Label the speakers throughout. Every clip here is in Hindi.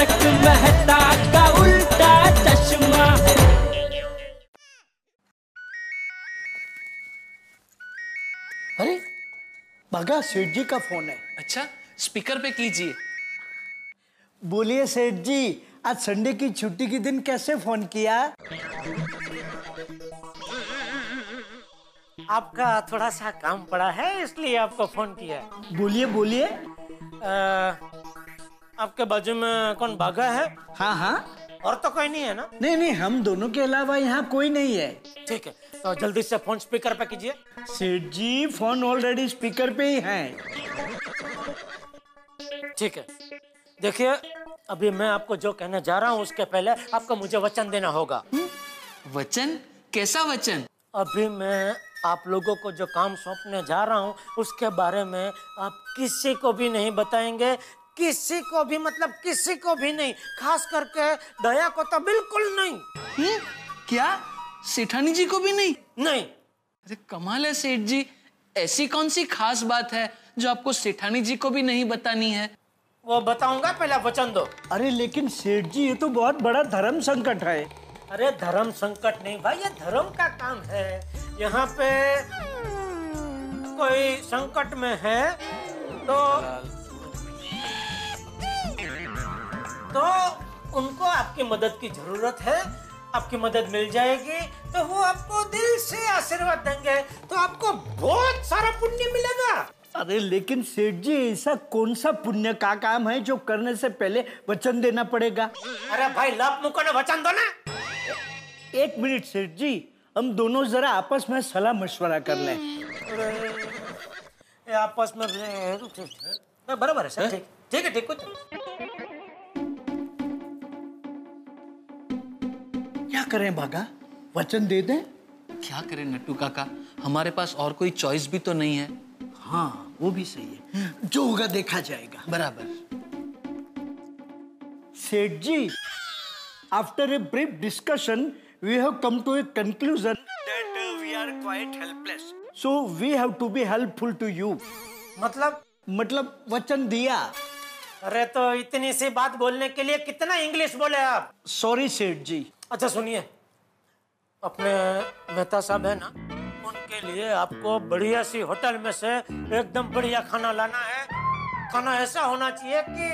Speaker 1: तारक मेहता का उल्टा चश्मा।
Speaker 2: अरे भगा सेठ जी का फ़ोन है।
Speaker 3: अच्छा स्पीकर पे कीजिए।
Speaker 2: बोलिए सेठ जी आज संडे की छुट्टी के दिन कैसे फ़ोन किया?
Speaker 4: आपका थोड़ा सा काम पड़ा है इसलिए आपको फ़ोन किया।
Speaker 2: बोलिए बोलिए।
Speaker 4: आपके बाजू में कौन भागा है?
Speaker 2: हाँ हाँ।
Speaker 4: और तो कोई नहीं है ना?
Speaker 2: नहीं नहीं हम दोनों के अलावा यहाँ कोई नहीं है।
Speaker 4: ठीक है तो जल्दी से फ़ोन स्पीकर पे कीजिए।
Speaker 2: सेठ जी फ़ोन ऑलरेडी स्पीकर पे ही है।
Speaker 4: ठीक है। देखिए अभी मैं आपको जो कहने जा रहा हूँ उसके पहले आपको मुझे वचन देना होगा।
Speaker 3: वचन? कैसा वचन?
Speaker 4: अभी मैं आप लोगों को जो काम सौंपने जा रहा हूँ उसके बारे में आप किसी को भी नहीं बताएँगे। किसी को भी मतलब किसी को भी नहीं खास करके दया को तो बिल्कुल नहीं।
Speaker 3: हम्म, क्या? सेठानी जी को भी नहीं?
Speaker 4: नहीं।
Speaker 3: अरे कमाल है सेठ जी ऐसी कौन सी खास बात है जो आपको सेठानी जी को भी नहीं बतानी है?
Speaker 4: वो बताऊँगा पहला वचन दो।
Speaker 2: अरे लेकिन सेठ जी ये तो बहुत बड़ा धर्म संकट है।
Speaker 4: अरे धर्म संकट नहीं भाई ये धर्म का काम है। यहाँ पे कोई संकट में है तो तो उनको आपकी मदद की ज़रूरत है आपकी मदद मिल जाएगी तो वो आपको दिल से आशीर्वाद देंगे तो आपको बहुत सारा पुण्य मिलेगा।
Speaker 2: अरे लेकिन सेठ जी ऐसा कौन सा पुण्य का काम है जो करने से पहले वचन देना पड़ेगा?
Speaker 4: अरे भाई लाभ मुको ने वचन दो ना।
Speaker 2: एक मिनट सेठ जी हम दोनों जरा आपस में सलाह मशवरा कर लें।
Speaker 4: आपस में हाँ, बराबर है सर ठीक ठीक है ठीक कुछ
Speaker 2: क्या करें भागा वचन दे दें?
Speaker 3: क्या करें नट्टू काका? हमारे पास और कोई चॉइस भी तो नहीं है।
Speaker 2: हाँ वो भी सही है। जो होगा देखा जाएगा।
Speaker 3: बराबर।
Speaker 2: Seth ji after a brief discussion we have come to a conclusion that we are quite helpless so we have to be helpful to you
Speaker 4: मतलब?
Speaker 2: मतलब वचन दिया।
Speaker 4: अरे तो इतनी सी बात बोलने के लिए कितना इंग्लिश बोले आप?
Speaker 2: सॉरी सेठ जी।
Speaker 4: अच्छा सुनिए। अपने मेहता साहब है ना उनके लिए आपको बढ़िया सी होटल में से एकदम बढ़िया खाना लाना है। खाना ऐसा होना चाहिए कि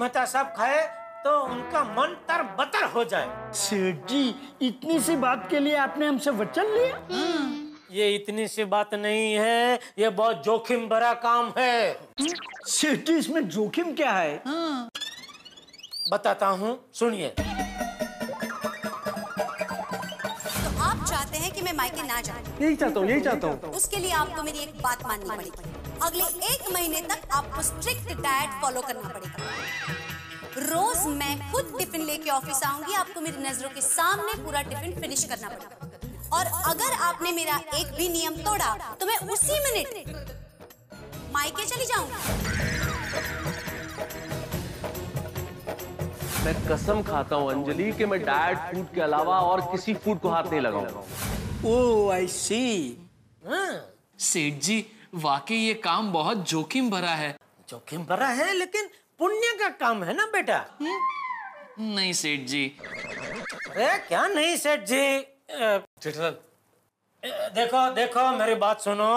Speaker 4: मेहता साहब खाए तो उनका मन तर बतर हो जाए।
Speaker 2: सेठ जी इतनी सी बात के लिए आपने हमसे वचन लिया?
Speaker 4: ये इतनी सी बात नहीं है ये बहुत जोखिम भरा काम है।
Speaker 2: सेठ जी इसमें जोखिम क्या है?
Speaker 4: बताता हूँ सुनिए।
Speaker 5: मायके ना जाऊँ
Speaker 2: यही चाहता हूँ यही चाहता हूँ।
Speaker 5: उसके लिए आपको मेरी एक बात माननी पड़ेगी। अगले एक महीने तक आपको स्ट्रिक्ट डाइट फॉलो करना पड़ेगा। रोज मैं खुद टिफ़िन लेके ऑफ़िस आऊँगी आपको मेरी नज़रों के सामने पूरा टिफ़िन फिनिश करना पड़ेगा। और अगर आपने मेरा एक भी नियम तोड़ा तो मैं उसी मिनट मायके चली जाऊँगी।
Speaker 6: मैं कसम खाता हूँ अंजलि कि मैं डाइट फ़ूड के अलावा और किसी फ़ूड को हाथ नहीं लगाऊँगा।
Speaker 2: ओ आई सी
Speaker 4: हाँ,
Speaker 3: सेठ जी वाकई ये काम बहुत जोखिम भरा है।
Speaker 4: जोखिम भरा है लेकिन पुण्य का काम है ना बेटा? हुँ?
Speaker 3: नहीं सेठ जी।
Speaker 4: अरे क्या नहीं सेठ जी? अ, देखो देखो मेरी बात सुनो।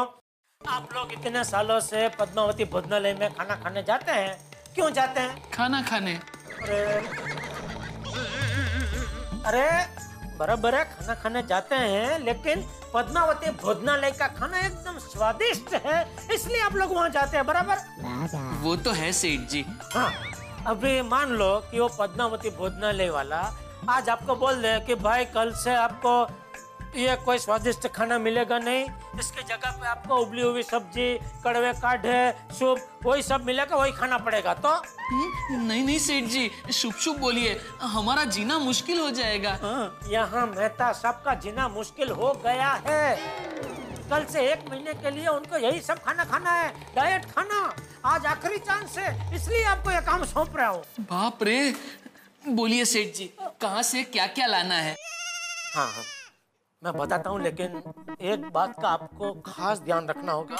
Speaker 4: आप लोग इतने सालों से पद्मावती भोजनालय में खाना खाने जाते हैं? क्यों जाते हैं?
Speaker 3: खाना खाने।
Speaker 4: अरे अरे बराबर खाना खाने जाते हैं लेकिन पद्मावती भोजनालय का खाना एकदम स्वादिष्ट है इसलिए आप लोग वहाँ जाते हैं बराबर?
Speaker 3: वो तो है सेठ जी।
Speaker 4: हाँ अभी मान लो कि वो पद्मावती भोजनालय वाला आज आपको बोल दे कि भाई कल से आपको ये कोई स्वादिष्ट खाना मिलेगा नहीं इसकी जगह पे आपको उबली हुई सब्ज़ी कड़वे काढ़े सूप वही सब मिलेगा वही खाना पड़ेगा तो?
Speaker 3: हम्म, नहीं नहीं सेठ जी शुभ शुभ बोलिए हमारा जीना मुश्किल हो जाएगा।
Speaker 4: यहाँ मेहता सबका जीना मुश्किल हो गया है। कल से एक महीने के लिए उनको यही सब खाना खाना है डाइट खाना। आज आखिरी चांस है इसलिए आपको ये काम सौंप रहा हूँ।
Speaker 3: बाप रे बोलिए सेठ जी कहाँ से क्या क्या लाना है?
Speaker 4: हाँ हाँ। मैं बताता हूँ लेकिन एक बात का आपको खास ध्यान रखना होगा।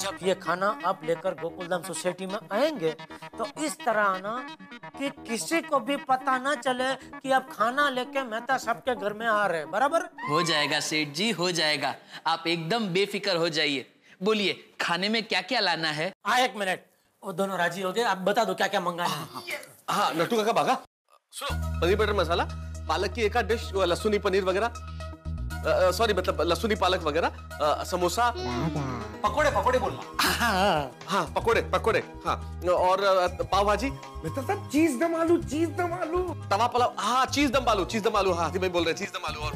Speaker 4: जब ये खाना आप लेकर गोकुलधाम सोसाइटी में आएँगे तो इस तरह आना कि किसी को भी पता ना चले कि आप खाना लेके मेहता सबके घर में आ रहे हैं बराबर?
Speaker 3: हो जाएगा सेठ जी हो जाएगा। आप एकदम बेफिक्र हो जाइए। बोलिए खाने में क्या क्या लाना है?
Speaker 4: हाँ एक मिनट। वो दोनों राज़ी हो गए। आप बता दो क्या क्या मंगाना हाँ?
Speaker 6: नट्टू काका भागा? सुनो। पनीर बटर मसाला पालक की एक डिश लहसुनी पनीर वगैरह। सॉरी मतलब लसुनी पालक वगैरह समोसा।
Speaker 7: पकोड़े पकोड़े बोलना।
Speaker 6: हाँ पकोड़े पकोड़े हाँ। और पाव भाजी
Speaker 7: मित्र साहब चीज़ दम आलू चीज़ दम आलू।
Speaker 6: तवा पुलाव हाँ चीज़ दम आलू चीज़ दम आलू हाँ जी मैं बोल रहे चीज़ दम आलू और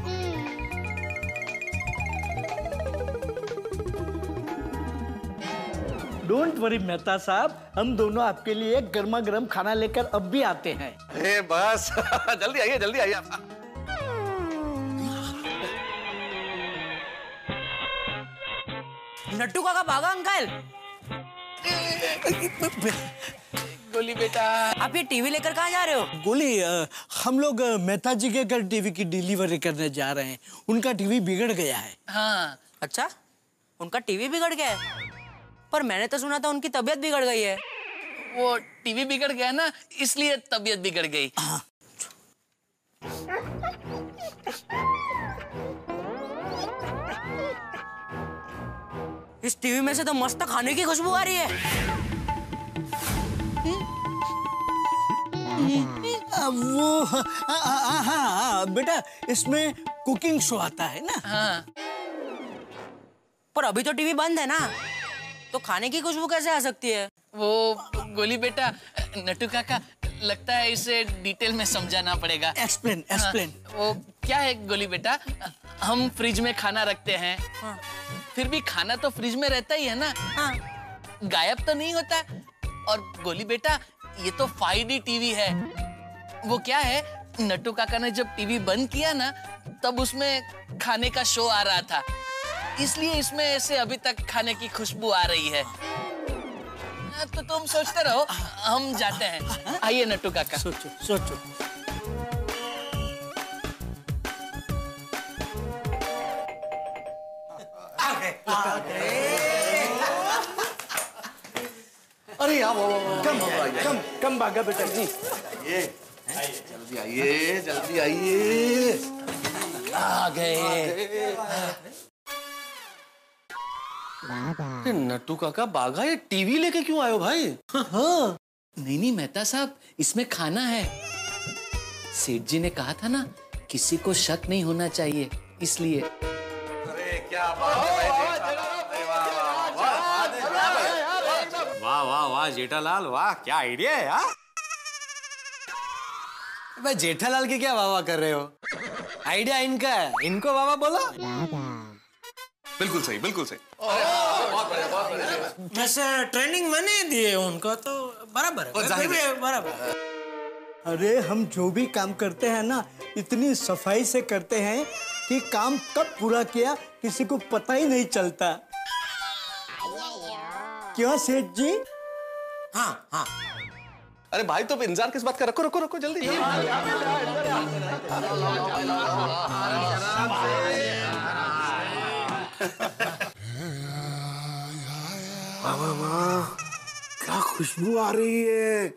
Speaker 2: डोंट वरी मेहता साहब हम दोनों आपके लिए गर्मा गर्म खाना लेकर अब भी आते हैं।
Speaker 6: अरे बस जल्दी आइए जल्दी आइए
Speaker 8: नट्टू काका भागा अंकल?
Speaker 3: गोली बेटा।
Speaker 8: आप ये टीवी लेकर कहाँ जा रहे हो?
Speaker 2: गोली हम लोग मेहता जी के घर टीवी की डिलीवरी करने जा रहे हैं। उनका टीवी बिगड़ गया है।
Speaker 3: हाँ।
Speaker 8: अच्छा? उनका टीवी बिगड़ गया है? पर मैंने तो सुना था उनकी तबीयत बिगड़ गई है।
Speaker 3: वो टीवी बिगड़ गया ना इसलिए तबीयत बिगड़ गई।
Speaker 8: इस टीवी में से तो मस्त खाने की खुशबू आ रही है।
Speaker 2: वो हाँ हाँ हाँ हाँ, बेटा इसमें कुकिंग शो आता है ना?
Speaker 3: हाँ।
Speaker 8: पर अभी तो टीवी बंद है ना। तो खाने की खुशबू कैसे आ सकती है?
Speaker 3: वो गोली बेटा नटू काका लगता है इसे डिटेल में समझाना पड़ेगा।
Speaker 2: एक्सप्लेन एक्सप्लेन
Speaker 3: हाँ, वो क्या है गोली बेटा? हम फ्रिज में खाना रखते हैं। फिर भी खाना तो फ्रिज में रहता ही है ना?
Speaker 8: हाँ।
Speaker 3: गायब तो नहीं होता। और गोली बेटा ये तो 5D टीवी है। वो क्या है? नट्टू काका ने जब टीवी बंद किया ना तब उसमें खाने का शो आ रहा था। इसलिए इसमें ऐसे अभी तक खाने की खुशबू आ रही है। तो तुम सोचते रहो। हम जाते हैं। आइए नट्टू काका।
Speaker 2: सोचो सोचो।
Speaker 6: अरे यार वो,
Speaker 2: कम कम कम भागा बेटा जी।
Speaker 6: ये जल्दी आइए जल्दी आइए।
Speaker 3: आ गए।
Speaker 6: नट्टू काका बागा ये टीवी लेके क्यों आयो भाई?
Speaker 3: नहीं नहीं मेहता साहब इसमें खाना है। सेठ जी ने कहा था ना किसी को शक नहीं होना चाहिए इसलिए।
Speaker 6: अरे क्या बात
Speaker 7: वाह वाह वाह जेठालाल वाह क्या आइडिया है यार भाई जेठालाल के क्या वाह कर रहे हो? आइडिया इनका है। इनको वाह वाह बोलो?
Speaker 6: बिल्कुल सही बिल्कुल सही।
Speaker 4: वैसे ट्रेनिंग मैंने दिए उनको तो बराबर है। बराबर
Speaker 2: अरे हम जो भी काम करते हैं ना इतनी सफ़ाई से करते हैं कि काम कब पूरा किया किसी को पता ही नहीं चलता। क्यों सेठ जी?
Speaker 4: हाँ हाँ।
Speaker 6: अरे भाई तो इंतज़ार किस बात का? रखो रखो रखो जल्दी।
Speaker 7: क्या खुशबू आ रही है।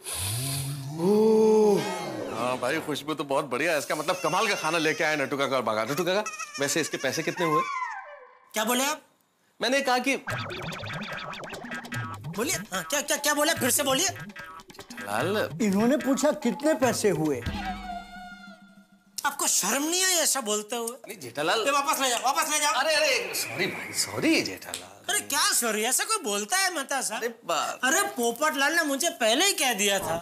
Speaker 6: हाँ भाई खुशबू तो बहुत बढ़िया है। इसका मतलब कमाल का खाना लेके आए नट्टू काका और बागा। नट्टू काका वैसे इसके पैसे कितने हुए?
Speaker 4: क्या बोले आप?
Speaker 6: मैंने कहा कि
Speaker 4: बोलिए। हाँ, क्या क्या क्या बोले फिर से बोलिए।
Speaker 6: लाल।
Speaker 2: इन्होंने पूछा कितने पैसे हुए?
Speaker 4: आपको शर्म नहीं आई ऐसा बोलते हुए?
Speaker 6: नहीं जेठालाल।
Speaker 4: वापस ले जाओ वापस ले जाओ।
Speaker 6: अरे अरे सॉरी भाई सॉरी जेठालाल।
Speaker 4: अरे क्या सॉरी ऐसा कोई बोलता है मता
Speaker 6: अरे
Speaker 4: साहब
Speaker 6: बाप।
Speaker 4: अरे पोपट लाल ने मुझे पहले ही कह दिया था।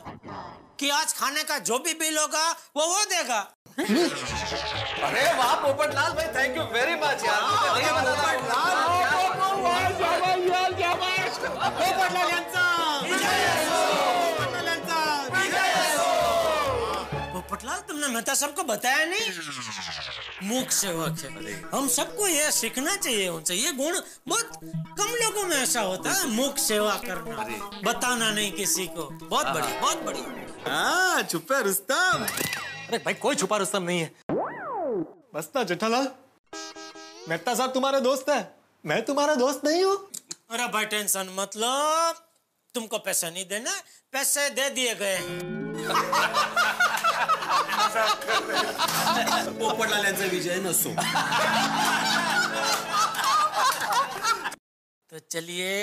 Speaker 4: कि आज खाने का जो भी बिल होगा वो वो देगा
Speaker 6: अरे वाह पोपट लाल भाई थैंक यू वेरी मच यार
Speaker 4: पोपटलाल तुमने मेहता साहब को बताया नहीं मूक सेवक है हम सबको ये सीखना चाहिए उनसे ये गुण बहुत कम लोगों में ऐसा होता है मूक सेवा करना बताना नहीं किसी को बहुत बढ़िया बहुत बढ़िया
Speaker 7: हाँ छुपे रुस्तम। अरे भाई कोई छुपा रुस्तम नहीं है। बस ना जेठालाल। मेहता साहब तुम्हारा दोस्त है। मैं तुम्हारा दोस्त नहीं हूँ।
Speaker 4: अरे भाई टेंशन मतलब तुमको पैसे नहीं देना पैसे दे दिए गए।
Speaker 9: पोपटलाल्यांचा विजय नसो
Speaker 4: तो चलिए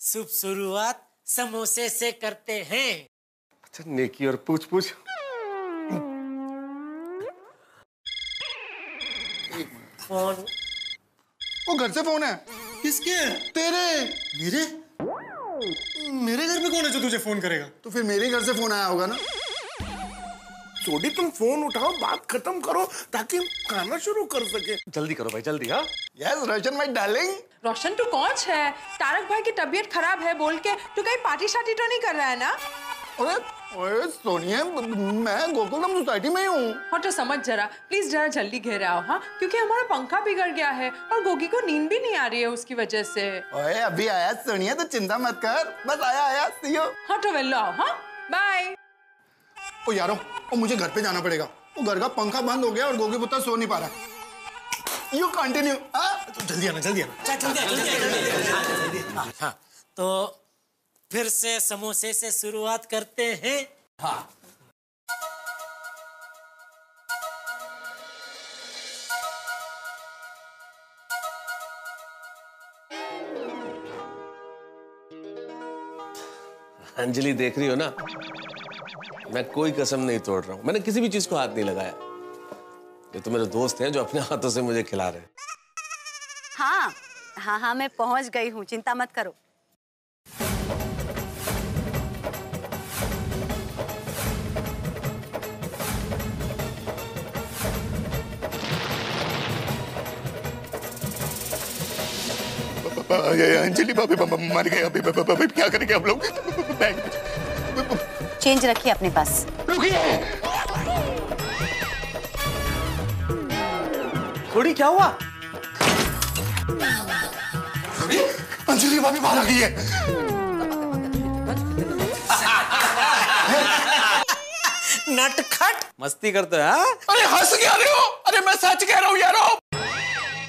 Speaker 4: शुभ शुरुआत समोसे से करते हैं।
Speaker 6: अच्छा नेकी और पूछ पूछ।
Speaker 4: फ़ोन।
Speaker 10: वो घर से फ़ोन है।
Speaker 7: किसके?
Speaker 10: तेरे।
Speaker 7: मेरे? मेरे घर पे कौन है जो तुझे फ़ोन करेगा?
Speaker 10: तो फिर मेरे घर से फ़ोन आया होगा ना।
Speaker 9: छोटी तुम फ़ोन उठाओ बात खत्म करो ताकि हम खाना शुरू कर सके।
Speaker 6: जल्दी करो भाई जल्दी हाँ।
Speaker 10: Yes Roshan my darling
Speaker 11: Roshan तू कौन है? तारक भाई की तबीयत खराब है बोल के। तू कहीं पार्टी शार्टी तो नहीं कर रहा है ना?
Speaker 10: अरे अरे सोनिया मैं गोकुलम सोसाइटी में ही हूँ
Speaker 11: हाँ तो समझ जरा प्लीज़ जरा जल्दी घेर आओ हाँ क्योंकि हमारा पंखा बिगड़ गया है और गोगी को नींद भी नहीं आ रही है उसकी वजह से
Speaker 10: ओए अभी आया सोनिया तो चिंता मत कर बस आया आया सी यू
Speaker 11: हाँ तो वेलो आओ हाँ बाय
Speaker 10: ओ यारो ओ मुझे घर पे जाना पड़ेगा वो घर का पंखा बंद हो गया और गोगी पुत्र सो नहीं पा रहा यू कंटिन्यू
Speaker 7: जल्दी आना जल्दी आना
Speaker 4: हाँ तो फिर से समोसे से शुरुआत करते हैं।
Speaker 3: हाँ।
Speaker 6: अंजलि देख रही हो ना? मैं कोई कसम नहीं तोड़ रहा हूँ। मैंने किसी भी चीज़ को हाथ नहीं लगाया। ये तो मेरे दोस्त हैं जो अपने हाथों से मुझे खिला रहे हैं।
Speaker 5: हाँ। हाँ हाँ मैं पहुँच गई हूँ। चिंता मत करो।
Speaker 10: अंजलि भाभी मर गए अभी अभी क्या करेंगे हम लोग
Speaker 5: चेंज रखिए अपने पास।
Speaker 6: थोड़ी क्या हुआ?
Speaker 10: अंजलि भाभी बाहर आ गई है।
Speaker 4: नटखट।
Speaker 7: मस्ती करते हो हाँ?
Speaker 10: अरे हंस क्या रहे हो? अरे मैं सच कह रहा हूँ यारो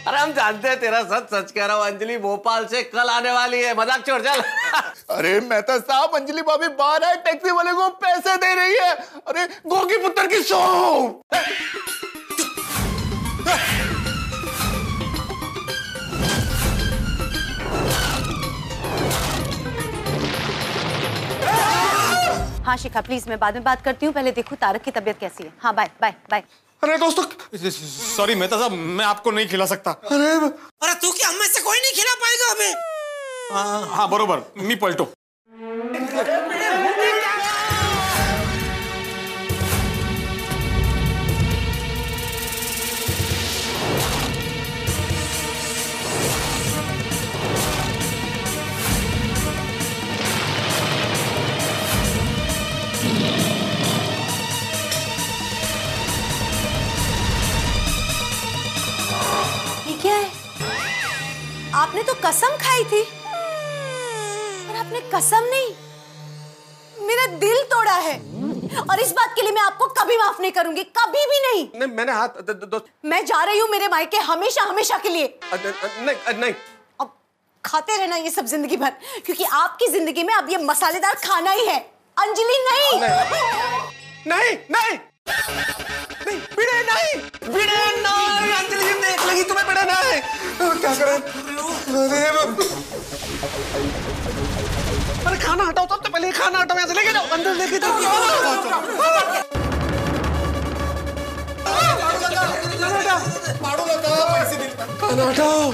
Speaker 6: अरे हम जानते हैं तेरा सच सच कह रहा हूँ अंजलि भोपाल से कल आने वाली है। मज़ाक छोड़ चल।
Speaker 10: अरे मेहता साहब अंजलि भाभी बाहर आए टैक्सी वाले को पैसे दे रही है। अरे गोगी पुत्र की सौ
Speaker 5: हाँ शिखा प्लीज़ मैं बाद में बात करती हूँ। पहले देखो तारक की तबियत कैसी है। हाँ बाय बाय बाय
Speaker 7: अरे दोस्तों सॉरी मेहता साहब मैं आपको नहीं खिला सकता।
Speaker 10: अरे
Speaker 4: अरे तू क्या हमें से कोई नहीं खिला पाएगा हमें?
Speaker 7: हाँ हाँ बरोबर मी पलटो।
Speaker 5: क्या है आपने तो कसम खाई थी और आपने कसम नहीं मेरा दिल तोड़ा है और इस बात के लिए मैं आपको कभी माफ़ नहीं करूँगी कभी भी नहीं
Speaker 6: नहीं मैंने हाथ द- द- दोस्त
Speaker 5: मैं जा रही हूँ मेरे मायके हमेशा हमेशा के लिए
Speaker 6: अ- अ- नहीं अ- नहीं
Speaker 5: अब खाते रहना ये सब ज़िंदगी भर क्योंकि आपकी ज़िंदगी में अब ये मसालेदार खाना ही है अंजलि नहीं
Speaker 6: नहीं नहीं नहीं बिड़े नहीं बिड़े नहीं लगी, तुम्हें बिड़े नहीं क्या करें? अरे खाना हटाओ, सबसे पहले खाना हटाओ, यहाँ से लेके जाओ। अंदर लेके जाओ। खाना हटाओ।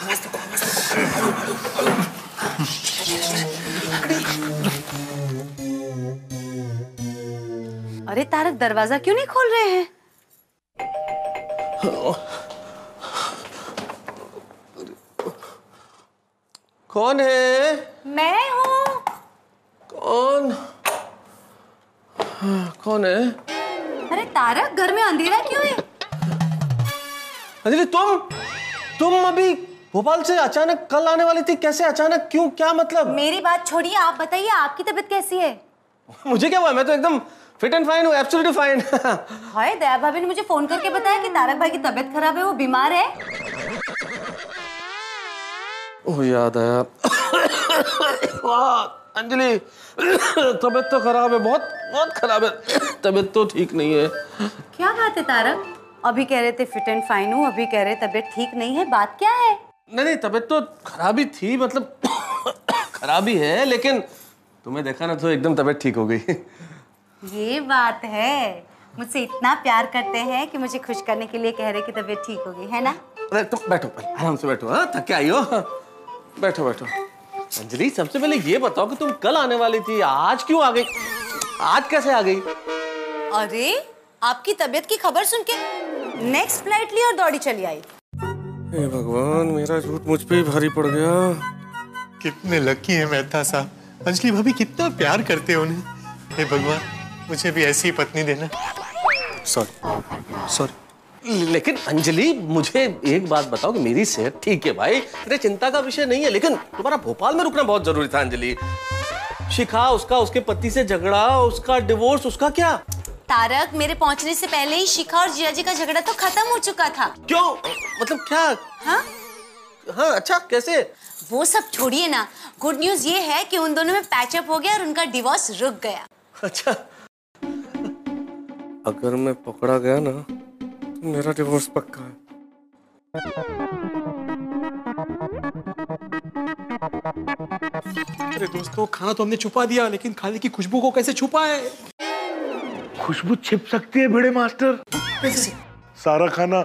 Speaker 5: अरे तारक दरवाज़ा क्यों नहीं खोल रहे हैं?
Speaker 6: कौन है?
Speaker 5: मैं हूँ।
Speaker 6: कौन? कौन है?
Speaker 5: अरे तारक घर में अंधेरा क्यों है?
Speaker 6: अंजलि तुम तुम अभी भोपाल से अचानक कल आने वाली थी कैसे अचानक क्यों क्या मतलब?
Speaker 5: मेरी बात छोड़िए आप बताइए आपकी तबीयत कैसी है?
Speaker 6: मुझे क्या हुआ मैं तो एकदम फिट एंड फाइन हूँ एब्सोल्युटली फाइन
Speaker 5: हाय दया भाभी ने मुझे फ़ोन करके बताया कि तारक भाई की तबीयत खराब है वो बीमार है।
Speaker 6: ओह याद आया। वाह अंजलि तबीयत तो खराब है बहुत बहुत खराब है। तबीयत तो ठीक नहीं है।
Speaker 5: क्या बात है तारक? अभी कह रहे थे फिट एंड फाइन हूँ अभी कह रहे तबीयत ठीक नहीं है बात क्या है?
Speaker 6: नहीं नहीं तबीयत तो खराब ही थी मतलब खराब ही है लेकिन तुम्हें देखा ना तो एकदम तबीयत ठीक हो गई।
Speaker 5: ये बात है। मुझसे इतना प्यार करते हैं कि मुझे खुश करने के लिए कह रहे कि तबीयत ठीक हो गई है ना?
Speaker 6: अरे तुम बैठो पहले आराम से बैठो हाँ थक के आई हो। बैठो बैठो। अंजलि सबसे पहले ये बताओ कि तुम कल आने वाली थी आज क्यों आ गई? आज कैसे आ गई?
Speaker 5: अरे आपकी तबीयत की खबर सुन के। नेक्स्ट फ़्लाइट ली और दौड़ी चली आई।
Speaker 6: हे भगवान मेरा झूठ मुझ पे ही भारी पड़ गया।
Speaker 9: कितने लकी है मेहता साहब। अंजलि भाभी कितना प्यार करते हैं उन्हें। हे भगवान मुझे भी ऐसी ही पत्नी देना।
Speaker 6: सॉरी सॉरी लेकिन अंजलि मुझे एक बात बताओ कि मेरी सेहत ठीक है भाई? तेरे चिंता का विषय नहीं है लेकिन तुम्हारा भोपाल में रुकना बहुत ज़रूरी था अंजलि। शिखा उसका उसके पति से झगड़ा उसका डिवोर्स उसका क्या?
Speaker 5: तारक मेरे पहुँचने से पहले ही शिखा और जिया जी का झगड़ा तो खत्म हो चुका था।
Speaker 6: क्यों? मतलब क्या?
Speaker 5: हाँ?
Speaker 6: हाँ अच्छा कैसे?
Speaker 5: वो सब छोड़िए ना। गुड न्यूज़ ये है कि उन दोनों में पैचअप हो गया और उनका डिवोर्स रुक गया।
Speaker 6: अच्छा। अगर मैं पकड़ा गया ना तो मेरा डिवोर्स पक्का है।
Speaker 9: अरे दोस्तों खाना तो हमने छुपा दिया लेकिन खाने की खुशबू को कैसे छुपाए?
Speaker 10: खुशबू छिप सकती है भिड़े मास्टर। सारा खाना।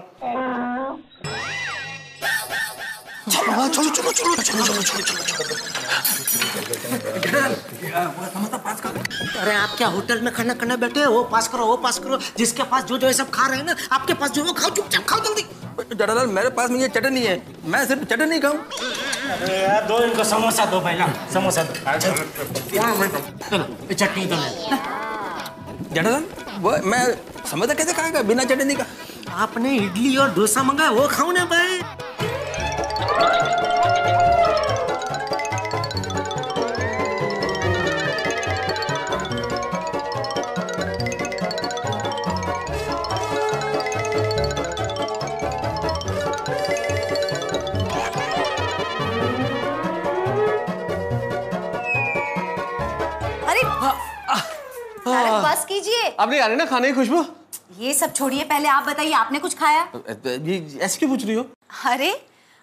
Speaker 9: चलो चलो चलो चलो चलो चलो
Speaker 8: अरे आप क्या होटल में खाना खाना बैठे वो पास करो वो पास करो। जिसके पास जो जो ये सब खा रहे हैं ना आपके पास जो वो खाओ चुपचाप खाओ जल्दी।
Speaker 12: जटालाल मेरे पास में ये चटनी है। मैं सिर्फ़ चटनी खाऊं।
Speaker 4: यार दो इनको समोसा दो भाई ना समोसा दो। चटनी दो।
Speaker 12: वो मैं समझता कैसे खाएगा बिना चटनी का?
Speaker 8: आपने इडली और डोसा मंगाया, वो खाऊ ना भाई।
Speaker 6: अब नहीं आ रही ना खाने की खुशबू?
Speaker 5: ये सब छोड़िए पहले आप बताइए आपने कुछ खाया?
Speaker 6: ये ऐसे क्यों पूछ रही हो?
Speaker 5: अरे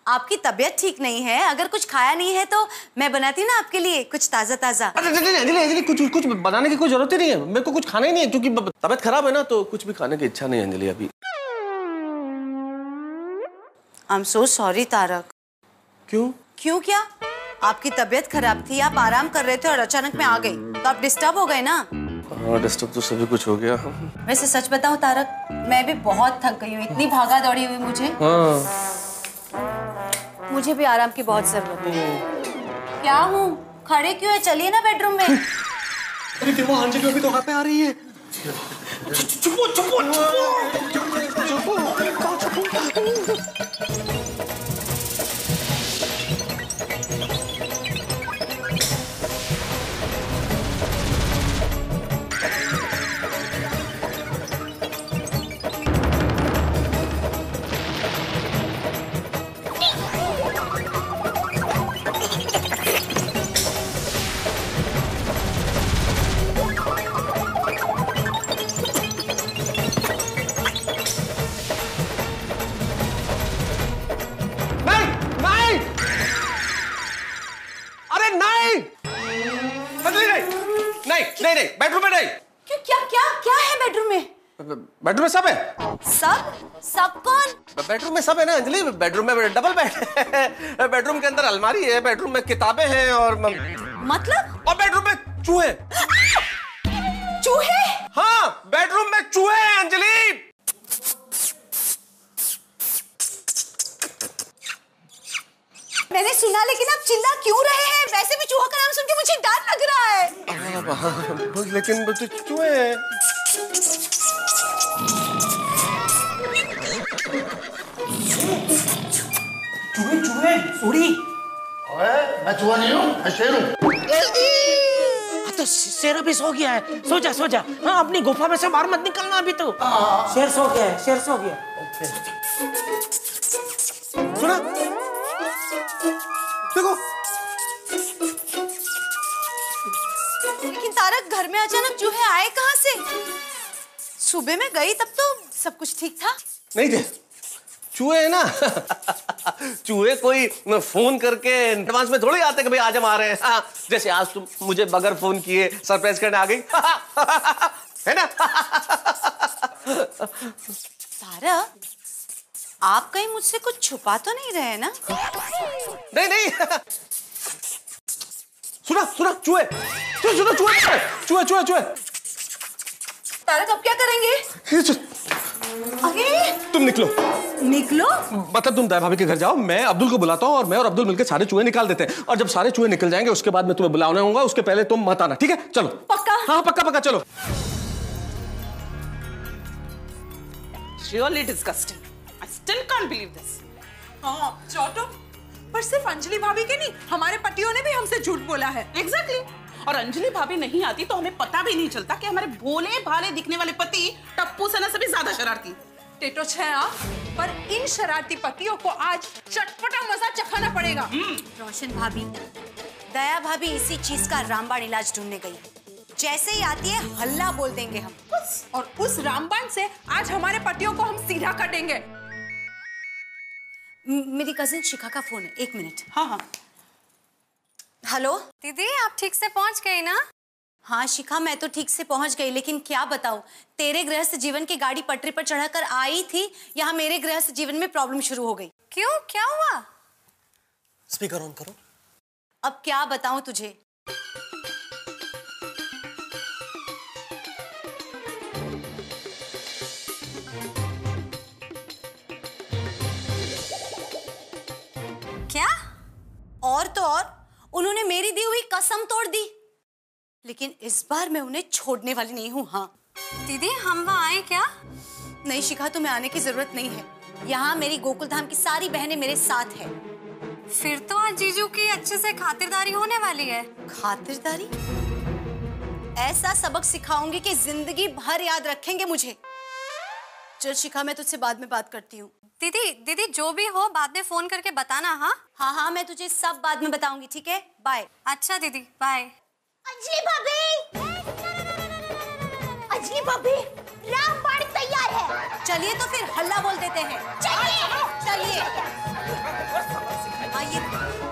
Speaker 5: आपकी तबीयत ठीक नहीं है अगर कुछ खाया नहीं है तो मैं बनाती ना आपके लिए कुछ ताज़ा ताज़ा
Speaker 6: अंजलि कुछ कुछ बनाने की कोई ज़रूरत ही नहीं है। मेरे को कुछ खाना ही नहीं है क्योंकि तबीयत खराब है ना तो कुछ भी खाने की इच्छा नहीं है अंजलि अभी।
Speaker 5: I am so sorry Tarak.
Speaker 6: क्यों?
Speaker 5: क्यों क्या? आपकी तबीयत खराब थी आप आराम कर रहे थे और अचानक में आ गई तो आप डिस्टर्ब हो गए ना?
Speaker 6: हाँ डिस्टर्ब तो सभी कुछ हो गया।
Speaker 5: वैसे सच बताऊँ तारक मैं भी बहुत थक गई हूँ इतनी भागा दौड़ी हुई मुझे।
Speaker 6: हाँ।
Speaker 5: मुझे भी आराम की बहुत ज़रूरत है। क्या हूँ? खड़े क्यों है? चलिए ना बेडरूम में।
Speaker 9: अरे अभी तो वहाँ पे आ रही है। चुपो चुपो
Speaker 6: नहीं बेडरूम में सब है?
Speaker 5: सब? सब कौन?
Speaker 6: बेडरूम में सब है ना अंजलि? बेडरूम में डबल बेड है। बेडरूम के अंदर अलमारी है बेडरूम में किताबें हैं और
Speaker 5: मतलब?
Speaker 6: और बेडरूम में चूहे।
Speaker 5: चूहे?
Speaker 6: हाँ बेडरूम में चूहे हैं अंजलि।
Speaker 5: मैंने सुना लेकिन आप चिल्ला क्यों रहे हैं? वैसे भी चूहा का नाम सुन के मुझे डर लग रहा है।
Speaker 6: लेकिन वो चूहे हैं
Speaker 8: चूहे चूहे उड़ी
Speaker 10: मैं चुहा नहीं हूँ मैं शेर हूँ।
Speaker 8: हाँ, तो शेर अभी सो गया है। सो जा सो जा। हाँ अपनी गुफा में से बाहर मत निकलना अभी तो। शेर सो गया है शेर सो गया
Speaker 6: सुना। देखो।
Speaker 5: लेकिन तारक घर में अचानक चूहे आए कहाँ से? सुबह में गई तब तो सब कुछ ठीक था?
Speaker 6: नहीं थे। चूहे है ना? चूहे कोई फ़ोन करके एडवांस में थोड़ी आते कि भाई आज हम आ रहे हैं। हाँ, जैसे आज तुम मुझे बगैर फ़ोन किए सरप्राइज़ करने आ गई। है ना?
Speaker 5: तारक आप कहीं मुझसे कुछ छुपा तो नहीं रहे ना?
Speaker 6: नहीं नहीं। सुना सुना चूहे। सुनो सुनो चूहे। चूहे चूहे चूहे।
Speaker 5: तारक अब क्या करेंगे? अरे
Speaker 6: तुम निकलो।
Speaker 5: निकलो?
Speaker 6: मतलब तुम दया भाभी के घर जाओ मैं अब्दुल को बुलाता हूँ और मैं और अब्दुल मिलकर सारे चूहे निकाल देते हैं। और जब सारे चूहे निकल जाएँगे उसके बाद मैं तुम्हें बुलाना होगा उसके पहले तुम मत आना ठीक है? चलो।
Speaker 5: पक्का?
Speaker 6: हाँ पक्का पक्का चलो।
Speaker 13: Really disgusting. I still can't believe this.
Speaker 11: हाँ चौटो पर सिर्फ़ अंजलि भाभी के नहीं हमारे पतियों ने भी हमसे झूठ बोला है।
Speaker 13: Exactly. और अंजलि भाभी नहीं आती तो हमें पता भी नहीं चलता कि हमारे भोले भाले दिखने वाले पति टप्पू सेना से भी ज़्यादा शरारती।
Speaker 11: टेटो हाँ पर इन शरारती पतियों को आज चटपटा मज़ा चखाना पड़ेगा।
Speaker 5: रोशन भाभी दया भाभी इसी चीज़ का रामबाण इलाज ढूँढने गई। जैसे ही आती है हल्ला बोल देंगे हम।
Speaker 11: और उस रामबाण से आज हमारे पतियों को हम सीधा कर देंगे
Speaker 5: मेरी कजिन शिखा का फ़ोन है एक मिनट
Speaker 13: हाँ हाँ।
Speaker 5: हेलो? दीदी आप ठीक से पहुँच गई ना? हाँ शिखा मैं तो ठीक से पहुँच गई लेकिन क्या बताऊँ? तेरे गृहस्थ जीवन की गाड़ी पटरी पर चढ़ाकर आई थी यहाँ मेरे गृहस्थ जीवन में प्रॉब्लम शुरू हो गई। क्यों? क्या हुआ?
Speaker 8: स्पीकर ऑन करो।
Speaker 5: अब क्या बताऊँ तुझे? क्या? और तो और। उन्होंने मेरी दी हुई कसम तोड़ दी। लेकिन इस बार मैं उन्हें छोड़ने वाली नहीं हूँ हाँ। दीदी हम वहाँ आए क्या? नहीं शिखा तुम्हें आने की ज़रूरत नहीं है। यहाँ मेरी गोकुल धाम की सारी बहनें मेरे साथ है। फिर तो आज जीजू की अच्छे से खातिरदारी होने वाली है। खातिरदारी? ऐसा सबक सिखाऊँगी कि ज़िंदगी भर याद रखेंगे मुझे। चल शिखा मैं तुझसे बाद में बात करती हूँ। दीदी दीदी जो भी हो बाद में फ़ोन करके बताना हाँ? हाँ हाँ मैं तुझे सब बाद में बताऊँगी ठीक है? बाय अच्छा दीदी बाय
Speaker 14: अंजलि भाभी! अंजलि भाभी रामबाण तैयार है।
Speaker 5: चलिए तो फिर हल्ला बोल देते हैं।
Speaker 14: चलिए।
Speaker 5: चलिए। आइए।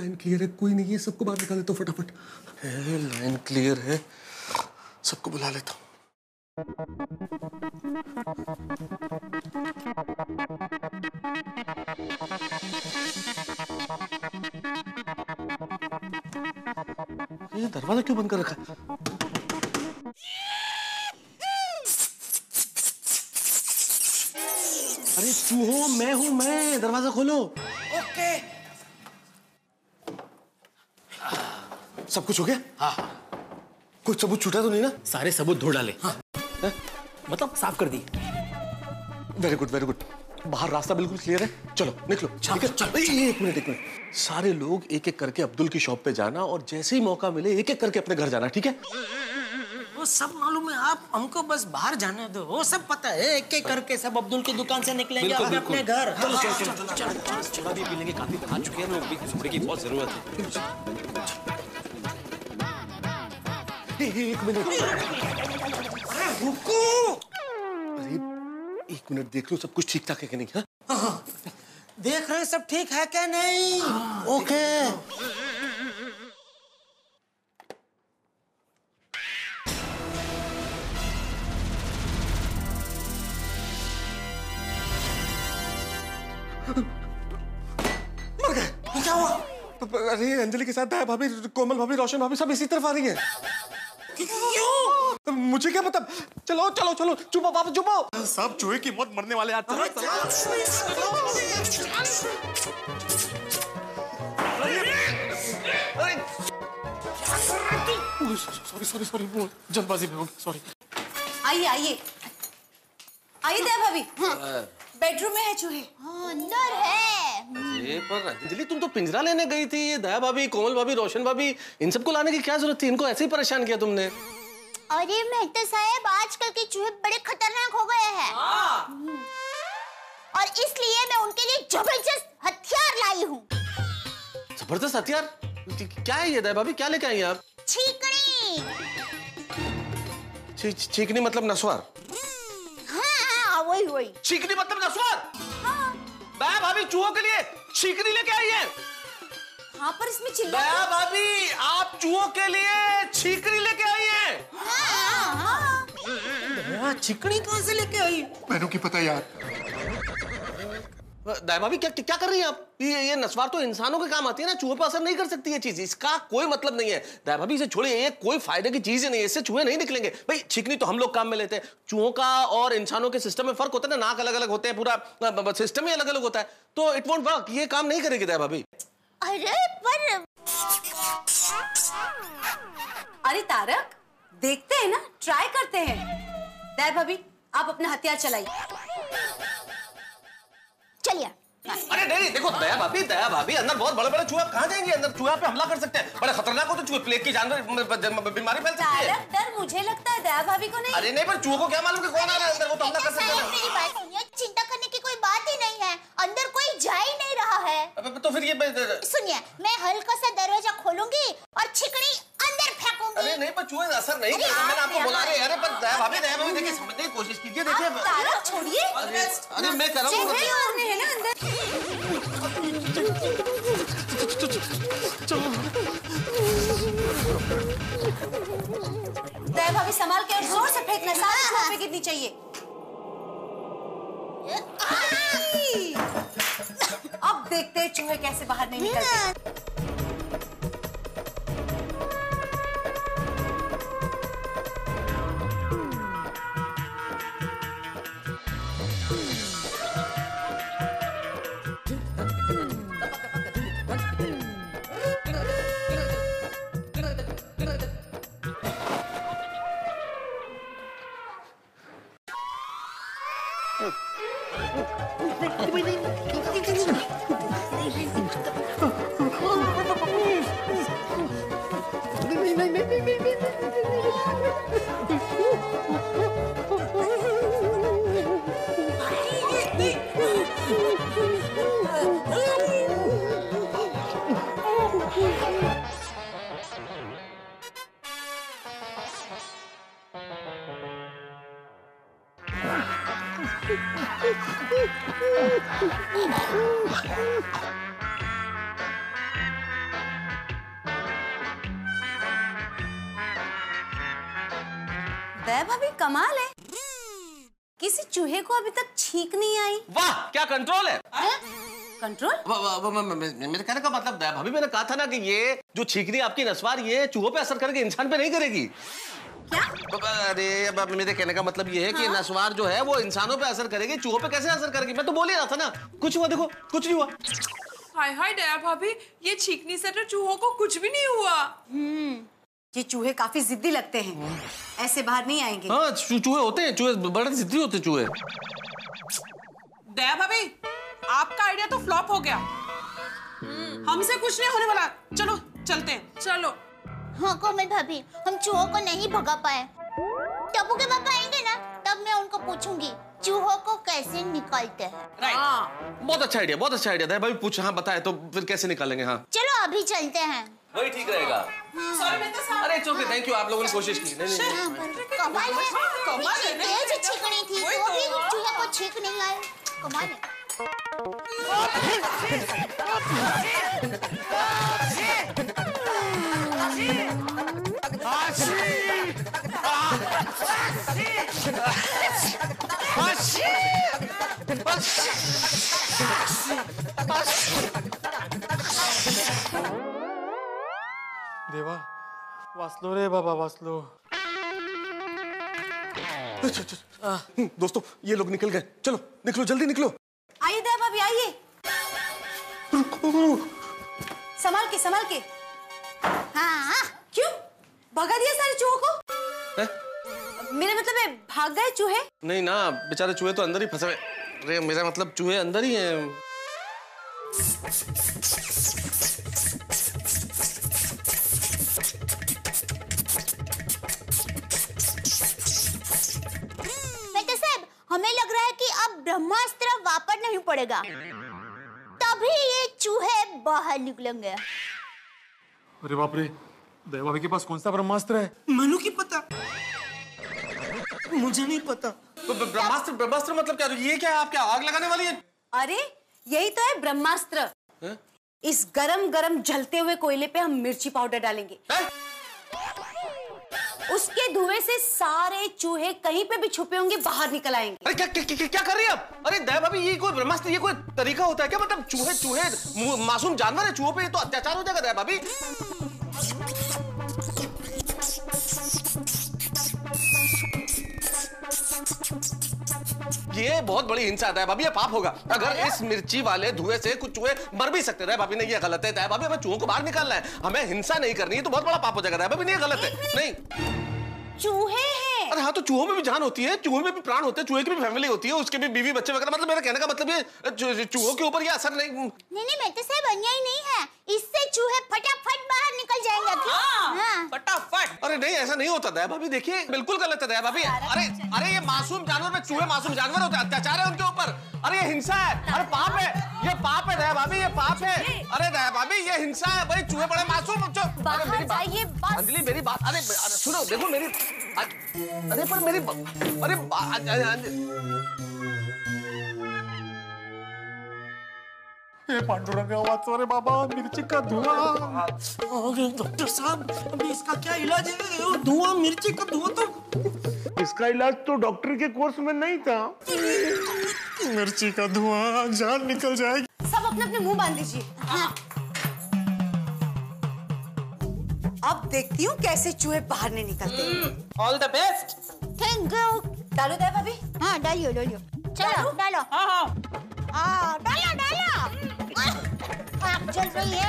Speaker 6: लाइन क्लियर है, कोई नहीं है, सबको बाहर निकाल देता हूँ फटाफट। है लाइन क्लियर है। सबको बुला लेता हूँ। ये दरवाज़ा क्यों बंद कर रखा है? अरे चूहो मैं हूँ, मैं। दरवाज़ा खोलो। सब कुछ हो गया? हाँ। कुछ सबूत छूटा तो नहीं ना?
Speaker 12: सारे सबूत ढूंढ डाले। हाँ। मतलब साफ़ कर दी
Speaker 6: वेरी गुड वेरी गुड बाहर रास्ता बिल्कुल क्लियर है। चलो निकलो। ठीक है? चलो एक मिनट एक मिनट। सारे लोग एक एक करके अब्दुल की शॉप पे जाना और जैसे ही मौका मिले एक एक करके अपने घर जाना ठीक है?
Speaker 8: वो सब मालूम है। आप हमको बस बाहर जाने दो। वो सब पता है। एक एक करके सब अब्दुल की दुकान से निकलेंगे अपने अपने घर।
Speaker 12: चलो चलो चलो चलो चलो। चलो भी पी लेंगे काफ़ी खा चुके हैं। लोग भी झुमड़े की बहुत ज़रूरत है।
Speaker 6: एक मिनट।
Speaker 8: अरे रुको।
Speaker 6: अरे एक मिनट देख लो सब कुछ ठीक ठाक है कि नहीं हाँ?
Speaker 8: देख रहे हैं सब ठीक है क्या नहीं? ओके।
Speaker 6: अरे अंजलि के साथ भाभी कोमल भाभी रोशन भाभी सब इसी तरफ़ आ रही है। क्यों मुझे क्या पता? चलो चलो चलो चुपो पापा चुपो
Speaker 9: सब चूहे की मौत मरने वाले चलो, चलो।
Speaker 6: सॉरी सॉरी सॉरी जल्दबाजी में सॉरी
Speaker 5: आइए आइए। आइए दया भाभी। बेडरूम में है चूहे।
Speaker 14: अंदर है।
Speaker 6: ये पर अंजलि तुम तो पिंजरा लेने गई थी ये दया भाभी कोमल भाभी रोशन भाभी इन सबको लाने की क्या ज़रूरत थी? इनको ऐसे ही परेशान किया तुमने।
Speaker 14: अरे मेहता साहब आजकल के चूहे बड़े खतरनाक हो गए हैं। हम्म। और इसलिए मैं उनके लिए ज़बरदस्त हथियार लाई हूँ।
Speaker 6: ज़बरदस्त हथियार? क्या है ये दया भाभी? क्या लेके आई आप?
Speaker 14: छीकड़ी
Speaker 6: छी- छी- चीकनी मतलब नसवार।
Speaker 14: हाँ हाँ वही वही।
Speaker 6: चीकनी मतलब नसवार दया भाभी चूहों के लिए चीकनी लेके आई है।
Speaker 5: हाँ पर इसमें चिल्ला
Speaker 6: दया भाभी आप चूहों के लिए छीकनी लेके आई है।
Speaker 8: दया चिकनी कहाँ से लेके आई?
Speaker 10: मैनू की पता यार।
Speaker 6: दया भाभी क्या क्या कर रही है आप? ये ये नस्वार तो इंसानों के काम आती है ना चूहों पर असर नहीं कर सकती ये चीज़। इसका कोई मतलब नहीं है। दया भाभी इसे छोड़िए ये कोई फ़ायदे की चीज़ ही नहीं है। इससे चूहे नहीं निकलेंगे। भाई छिकनी तो हम लोग काम में लेते हैं। चूहों का और इंसानों के सिस्टम में फ़र्क होता है ना नाक अलग अलग होते हैं पूरा सिस्टम ही अलग अलग होता है। तो इट वोंट वर्क ये काम नहीं करेगी दया भाभी।
Speaker 14: अरे पर
Speaker 5: अरे तारक देखते हैं ना ट्राई करते हैं। दया भाभी आप अपना हथियार चलाइए।
Speaker 14: चलिए।
Speaker 6: अरे नहीं देखो दया भाभी दया भाभी अंदर बहुत बड़े बड़े चूहे कहाँ जाएँगे अंदर? चूहे पे हमला कर सकते हैं। बड़े खतरनाक होते हैं चूहे प्लेग की जानवर बीमारी फैल सकती है।
Speaker 5: डर मुझे लगता है दया भाभी को नहीं।
Speaker 6: अरे नहीं पर चूहों को क्या मालूम कि कौन आ रहा है अंदर? वो तो हमला कर सकते हैं।
Speaker 14: मेरी बात सुनिए चिंता करने की कोई बात ही नहीं है। अंदर कोई जा ही नहीं रहा है।
Speaker 6: तो फिर ये
Speaker 14: सुनिए मैं हल्का सा दरवाज़ा खोलूँगी और छिकड़ी अंदर फेंकूँगी।
Speaker 6: अरे नहीं पर चूहे असर नहीं करेंगे मैंने आपको बुला रहे अरे पर दया भाभी दया भाभी देखिए समझने की कोशिश कीजिए देखिए।
Speaker 5: छोड़िए।
Speaker 6: अरे मैं कर रहा हूँ
Speaker 5: चूहे ना अंदर? दया भाभी संभाल के और ज़ोर से फेंकना सारे चूहों पे गिरनी चाहिए। अब देखते हैं चूहे कैसे बाहर नहीं निकलते।
Speaker 6: मेरे कहने का मतलब दया भाभी मैंने कहा था ना कि ये जो छींकनी आपकी नसवार ये चूहों पे असर करेगी इंसान पे नहीं करेगी।
Speaker 5: क्या?
Speaker 6: अरे मेरे कहने का मतलब ये है कि नसवार जो है वो इंसानों पे असर करेगी चूहों पे कैसे असर करेगी? मैं तो बोल ही रहा था ना। कुछ हुआ देखो कुछ नहीं हुआ।
Speaker 11: हाय हाय दया भाभी ये छींकनी से तो चूहों को कुछ भी नहीं हुआ।
Speaker 5: ये चूहे काफ़ी जिद्दी लगते हैं। ऐसे बाहर नहीं आएँगे।
Speaker 6: हाँ चूहे होते हैं चूहे बड़े जिद्दी होते हैं चूहे।
Speaker 13: दया भाभी आपका आइडिया तो फ्लॉप हो गया। हमसे कुछ नहीं होने वाला। चलो चलते हैं।
Speaker 11: चलो।
Speaker 14: हाँ कोमल भाभी हम चूहों को नहीं भगा पाए। टप्पू के पापा आएँगे ना तब मैं उनको पूछूँगी चूहों को कैसे निकालते हैं?
Speaker 6: बहुत अच्छा आइडिया बहुत अच्छा आइडिया भाई पूछ हाँ बताए तो फिर कैसे निकालेंगे? हाँ।
Speaker 14: चलो अभी चलते हैं।
Speaker 6: वही ठीक रहेगा। अरे इट्स ओके थैंक यू आप लोगों ने कोशिश की। नहीं नहीं,
Speaker 14: कमाल है।
Speaker 13: कमाल है,
Speaker 14: तेज छींकनी थी
Speaker 13: वही
Speaker 14: तो भी
Speaker 13: तो।
Speaker 14: चूहे को छींक नहीं आए। कमाल है।
Speaker 9: देवा वाचलो रे बाबा वाचलो
Speaker 6: दोस्तों ये लोग निकल गए। चलो निकलो जल्दी निकलो।
Speaker 5: संभाल के संभाल के।
Speaker 14: हाँ
Speaker 5: क्यों? भगा दिया सारे चूहों को?
Speaker 6: हैं?
Speaker 5: मेरा मतलब है भाग गए चूहे?
Speaker 6: नहीं ना बेचारे चूहे तो अंदर ही फंसे अरे मेरा मतलब चूहे अंदर ही हैं।
Speaker 14: मेहता साहब हमें लग रहा है कि अब ब्रह्मास्त्र वापस नहीं पड़ेगा। तभी ये चूहे बाहर निकलेंगे।
Speaker 9: अरे बाप रे दया भाभी के पास कौन सा ब्रह्मास्त्र है?
Speaker 8: मनु की पता? मुझे नहीं पता।
Speaker 6: तो ब्रह्मास्त्र ब्रह्मास्त्र मतलब क्या? ये क्या आप क्या आग लगाने वाली है?
Speaker 5: अरे यही तो है ब्रह्मास्त्र।
Speaker 6: है?
Speaker 5: इस गरम गरम जलते हुए कोयले पे हम मिर्ची पाउडर डालेंगे। उसके धुएँ से सारे चूहे कहीं पे भी छुपे होंगे बाहर निकल आएँगे।
Speaker 6: अरे क्या क्या, क्या, क्या कर रही है आप? अरे दया भाभी ये कोई ब्रह्मास्त्र ये कोई तरीका होता है क्या? मतलब चूहे चूहे मासूम जानवर है चूहों पे तो अत्याचार हो जाएगा दया भाभी ये बहुत बड़ी हिंसा है भाभी ये पाप होगा। अगर इस मिर्ची वाले धुएँ से कुछ चूहे मर भी सकते रहे भाभी नहीं ये गलत है भाभी हमें चूहों को बाहर निकालना है। हमें हिंसा नहीं करनी है तो बहुत बड़ा पाप हो जाएगा दया भाभी नहीं गलत है। नहीं।
Speaker 5: चूहे हैं।
Speaker 6: अरे हाँ तो चूहों में भी जान होती है चूहों में भी प्राण होते हैं चूहे की भी फैमिली होती है उसके भी बीवी बच्चे वगैरह मतलब मेरा कहने का मतलब ये चूहों के ऊपर ये असर नहीं
Speaker 14: नहीं नहीं मेहता साहब अन्याय नहीं है इससे चूहे फटाफट बाहर निकल जाएँगे हाँ।
Speaker 13: फटाफट।
Speaker 6: अरे नहीं ऐसा नहीं होता दया भाभी देखिए बिल्कुल गलत है दया भाभी। अरे अरे ये मासूम जानवर में चूहे मासूम जानवर होते हैं अत्याचार है उनके ऊपर। अरे ये हिंसा है अरे पाप है ये पाप है दया भाभी ये पाप है। अरे दया भाभी ये हिंसा है भाई चूहे बड़े मासूम अरे मेरी बात अंजलि मेरी बात अरे अरे सुनो देखो मेरी अरे पर मेरी अरे बा-
Speaker 9: पांडुरंग वाचो रे बाबा मिर्ची का धुआँ।
Speaker 8: अरे डॉक्टर साहब अभी इसका क्या इलाज है? धुआँ मिर्ची का धुआँ तो
Speaker 9: इसका इलाज तो डॉक्टर के कोर्स में नहीं था। मिर्ची का धुआँ जान निकल जाएगी।
Speaker 5: सब अपने अपने मुँह बाँध लीजिए। हाँ। अब देखती हूँ कैसे चूहे बाहर नहीं निकलते।
Speaker 13: All the best
Speaker 14: thank you
Speaker 5: डालो दे भाभी।
Speaker 14: हाँ डालियो डालियो। चलो डालो।
Speaker 13: हाँ हाँ।
Speaker 14: हाँ डालो डालो। आग जल रही है।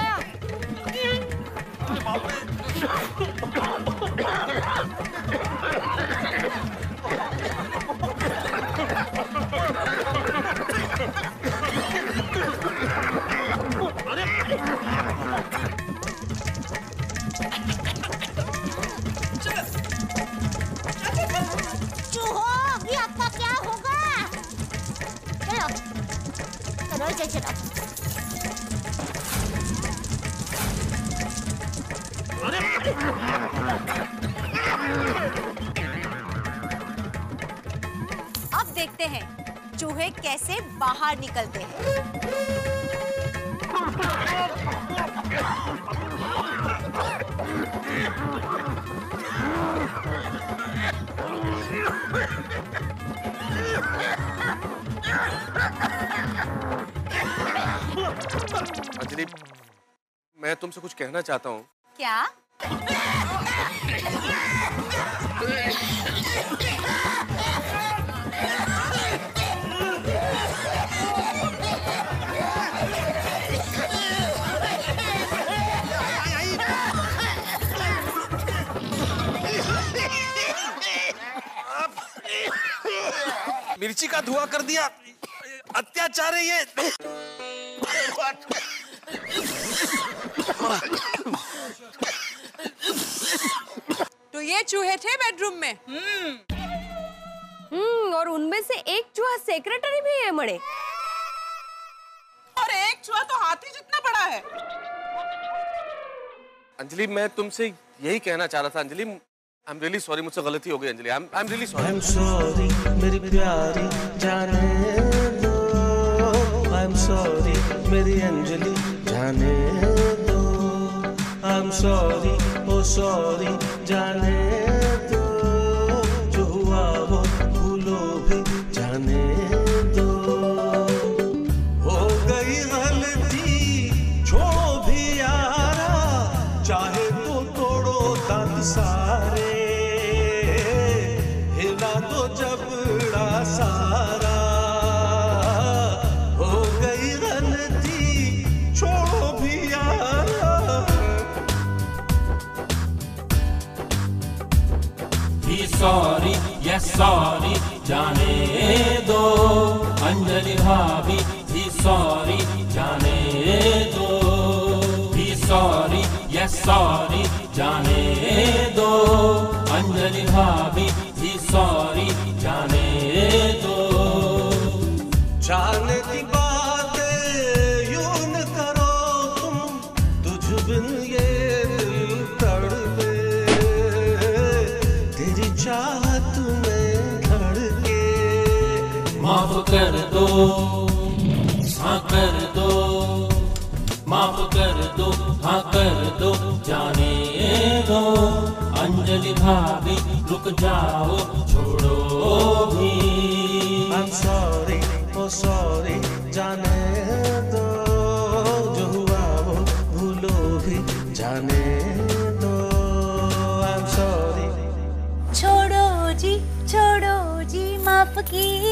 Speaker 6: तुमसे कुछ कहना चाहता हूँ।
Speaker 5: क्या?
Speaker 12: मिर्ची का धुआँ कर दिया। अत्याचार है ये।
Speaker 11: तो ये चूहे थे बेडरूम में?
Speaker 15: हम्म और उनमें से एक चूहा सेक्रेटरी भी है मड़े।
Speaker 13: और एक चूहा तो हाथी जितना बड़ा है।
Speaker 6: अंजलि मैं तुमसे यही कहना चाह रहा था Anjali. I am really sorry मुझसे गलती हो गई Anjali. I am really
Speaker 16: I'm
Speaker 6: sorry
Speaker 16: sorry मेरी प्यारी जाने दो। I'm sorry मेरी अंजलि जाने दो। I'm sorry oh sorry जाने सॉरी
Speaker 17: यस सॉरी जाने दो, अंजलि भाभी, भी सॉरी जाने दो, भी सॉरी यस सॉरी जाने दो, अंजलि भाभी, भी सॉरी दो हाँ कर दो माफ़ कर दो हाँ कर दो जाने दो। अंजलि भाभी रुक जाओ छोड़ो भी।
Speaker 16: I'm sorry, oh sorry, जाने दो। जो हुआ वो भूलो भी जाने दो। I'm sorry.
Speaker 14: छोड़ो जी छोड़ो जी माफ़ किया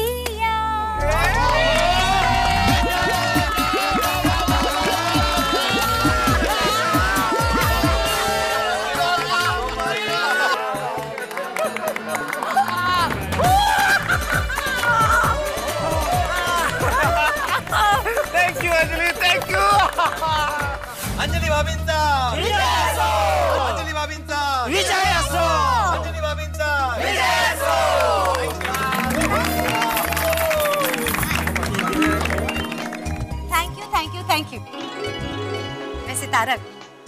Speaker 5: तारक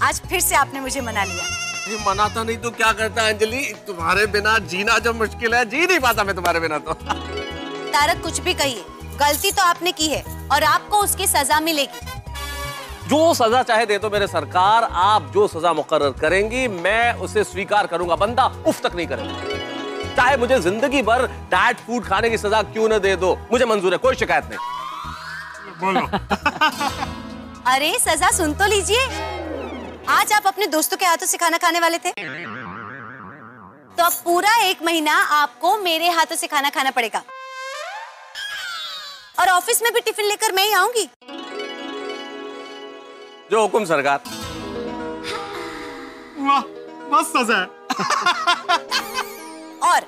Speaker 5: आज फिर से आपने मुझे मना लिया।
Speaker 6: ये मनाता नहीं तो क्या करता अंजलि? तुम्हारे बिना जीना जब मुश्किल है जी नहीं पाता मैं तुम्हारे बिना तो।
Speaker 5: तारक कुछ भी कहिए गलती तो आपने की है और आपको उसकी सजा मिलेगी।
Speaker 6: जो सजा चाहे दे दो मेरे सरकार आप जो सजा मुकर्र करेंगी मैं उसे स्वीकार करूँगा बंदा उफ तक नहीं करेगा। चाहे मुझे ज़िंदगी भर डाइट फ़ूड खाने की सजा क्यों न दे दो मुझे मंजूर है कोई शिकायत नहीं।
Speaker 9: बोलो।
Speaker 5: अरे सजा सुन तो लीजिए। आज आप अपने दोस्तों के हाथों से खाना खाने वाले थे। तो अब पूरा एक महीना आपको मेरे हाथों से खाना खाना पड़ेगा। और ऑफ़िस में भी टिफ़िन लेकर मैं ही आऊँगी।
Speaker 6: जो हुकुम सरकार।
Speaker 9: वाह बस सजा है।
Speaker 5: और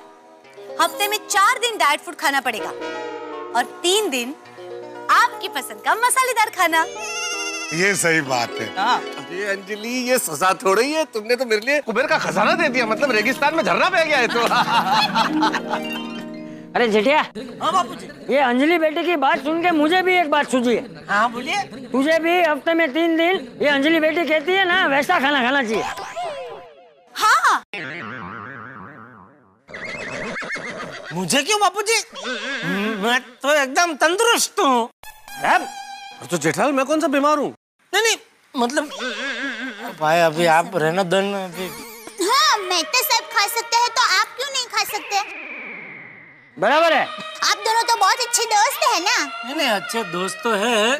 Speaker 5: हफ़्ते में चार दिन डाइट फ़ूड खाना पड़ेगा। और तीन दिन आपकी पसंद का मसालेदार खाना।
Speaker 9: ये सही बात है।
Speaker 6: ये अंजलि ये सजा थोड़ी है तुमने तो मेरे लिए कुबेर का खजाना दे दिया मतलब रेगिस्तान में झरना बह गया है तो।
Speaker 18: अरे जेठिया
Speaker 4: हाँ बापू जी
Speaker 18: ये अंजलि बेटे की बात सुन के मुझे भी एक बात सूझी है।
Speaker 4: हाँ बोलिए।
Speaker 18: तुझे भी हफ़्ते में तीन दिन ये अंजलि बेटी कहती है ना वैसा खाना खाना चाहिए।
Speaker 5: हाँ।
Speaker 4: मुझे क्यों बापू जी मैं तो एकदम तंदुरुस्त हूँ।
Speaker 6: तो जेठाल मैं कौन सा बीमार हूँ?
Speaker 4: नहीं नहीं मतलब भाई अभी आप रहना दो ना अभी।
Speaker 14: हाँ मैं तो सब खा सकते हैं तो आप क्यों नहीं खा सकते?
Speaker 18: बराबर है।
Speaker 14: आप दोनों तो बहुत अच्छे दोस्त हैं ना?
Speaker 4: नहीं नहीं अच्छे दोस्त तो है।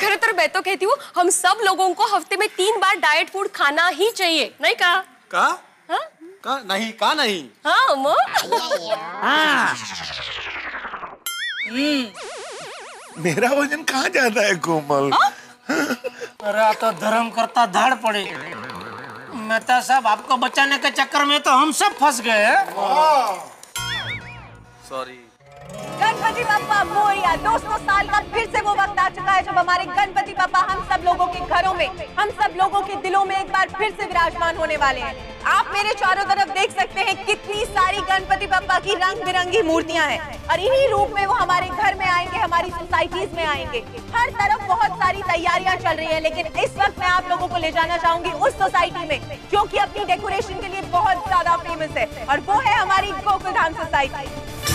Speaker 15: खरे तर मैं तो कहती हूँ हम सब लोगों को हफ़्ते में तीन बार डाइट फ़ूड खाना ही चाहिए नहीं कहा?
Speaker 19: का?
Speaker 15: हाँ?
Speaker 19: का नहीं का नहीं?
Speaker 15: हाँ
Speaker 18: हाँ।
Speaker 9: मेरा वज़न कहाँ जाता है कोमल?
Speaker 4: अरे तो धर्म करता धड़ पड़े। मेहता साहब आपको बचाने के चक्कर में तो हम सब फंस गए हैं।
Speaker 6: सॉरी
Speaker 20: गणपति बप्पा मोरिया, दोस्तों, साल का फिर से वो वक्त आ चुका है जब हमारे गणपति बप्पा हम सब लोगों के घरों में, हम सब लोगों के दिलों में एक बार फिर से विराजमान होने वाले हैं। आप मेरे चारों तरफ़ देख सकते हैं कितनी सारी गणपति बप्पा की रंग बिरंगी मूर्तियाँ हैं। और इन्हीं रूप में वो हमारे घर में आएँगे, हमारी सोसाइटीज में आएँगे। हर तरफ़ बहुत सारी तैयारियाँ चल रही है, लेकिन इस वक्त मैं आप लोगों को ले जाना चाहूँगी उस सोसाइटी में, जो कि अपनी डेकोरेशन के लिए बहुत ज़्यादा फ़ेमस है। और वो है हमारी गोकुलधाम सोसाइटी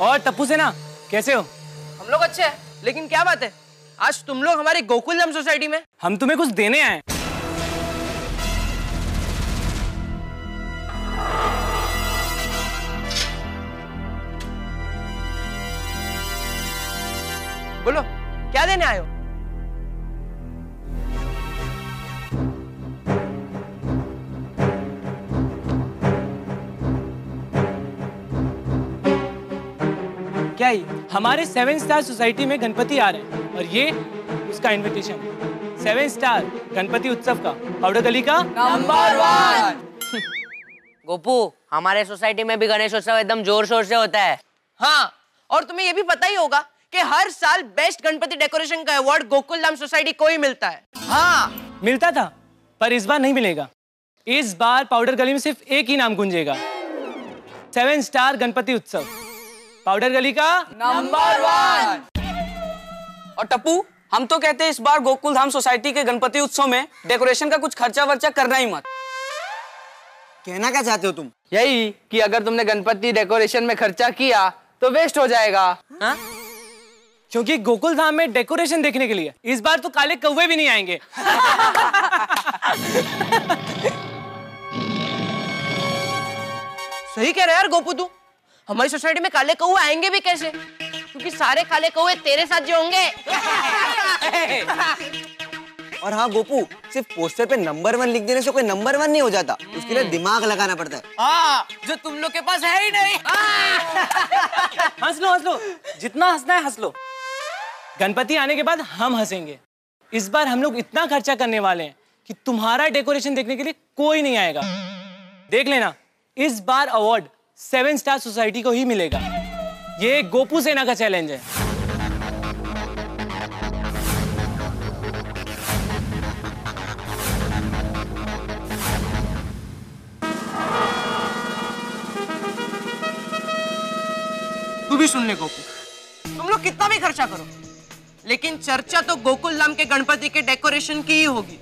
Speaker 21: और टप्पू से ना कैसे हो?
Speaker 22: हम लोग अच्छे हैं लेकिन क्या बात है? आज तुम लोग हमारी गोकुल धाम सोसाइटी में।
Speaker 21: हम तुम्हें कुछ देने आए बोलो क्या देने आए हो? क्या ही हमारे सेवन स्टार सोसाइटी में गणपति आ रहे हैं। और ये उसका इनविटेशन सेवन स्टार गणपति उत्सव का। पाउडर गली का?
Speaker 22: नंबर वन गोपू हमारे सोसाइटी में भी गणेश उत्सव एकदम ज़ोर शोर से होता है।
Speaker 21: हाँ और तुम्हें ये भी पता ही होगा कि हर साल बेस्ट गणपति डेकोरेशन का अवार्ड गोकुल धाम सोसाइटी को ही मिलता है। हाँ मिलता था पर इस बार नहीं मिलेगा। इस बार पाउडर गली में सिर्फ़ एक ही नाम गुंजेगा। सेवन स्टार गणपति उत्सव। पाउडर गली का नंबर वन और टप्पू हम तो कहते हैं इस बार गोकुल धाम सोसाइटी के गणपति उत्सव में डेकोरेशन का कुछ खर्चा वर्चा करना ही मत।
Speaker 23: कहना क्या चाहते हो तुम?
Speaker 21: यही कि अगर तुमने गणपति डेकोरेशन में खर्चा किया तो वेस्ट हो जाएगा। हाँ? क्योंकि गोकुल धाम में डेकोरेशन देखने के लिए इस बार तो काले कौवे भी नहीं आएँगे।
Speaker 22: सही कह रहे यार गोपू तू। हमारी सोसाइटी में काले कौए आएँगे भी कैसे? क्योंकि सारे काले कौए तेरे साथ जो होंगे।
Speaker 23: और हाँ गोपू सिर्फ़ पोस्टर पे नंबर वन लिख देने से कोई नंबर वन नहीं हो जाता। उसके लिए दिमाग लगाना पड़ता है।
Speaker 21: हाँ जो तुम लोग के पास है ही नहीं। हंस लो हंस लो। जितना हंसना है हंस लो। गणपति आने के बाद हम हंसेंगे। इस बार हम लोग इतना खर्चा करने वाले हैं कि तुम्हारा डेकोरेशन देखने के लिए कोई नहीं आएगा। देख लेना इस बार अवार्ड सेवन स्टार सोसाइटी को ही मिलेगा। ये गोपू सेना का चैलेंज है। तू भी सुन ले गोपू। तुम लोग कितना भी खर्चा करो। लेकिन चर्चा तो गोकुल धाम के गणपति के डेकोरेशन की ही होगी।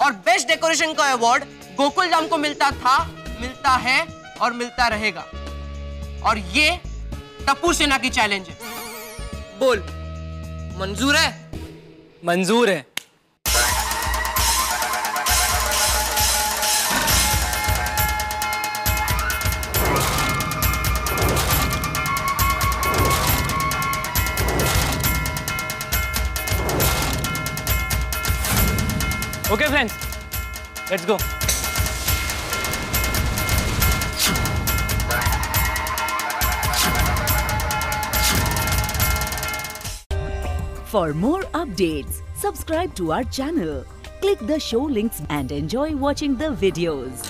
Speaker 21: और बेस्ट डेकोरेशन का अवार्ड गोकुल धाम को मिलता था, मिलता है और मिलता रहेगा। और ये टप्पू सेना की चैलेंज है। बोल मंजूर है? मंजूर है। Okay, friends, let's go.
Speaker 24: For more updates, subscribe to our channel, click the show links and enjoy watching the videos.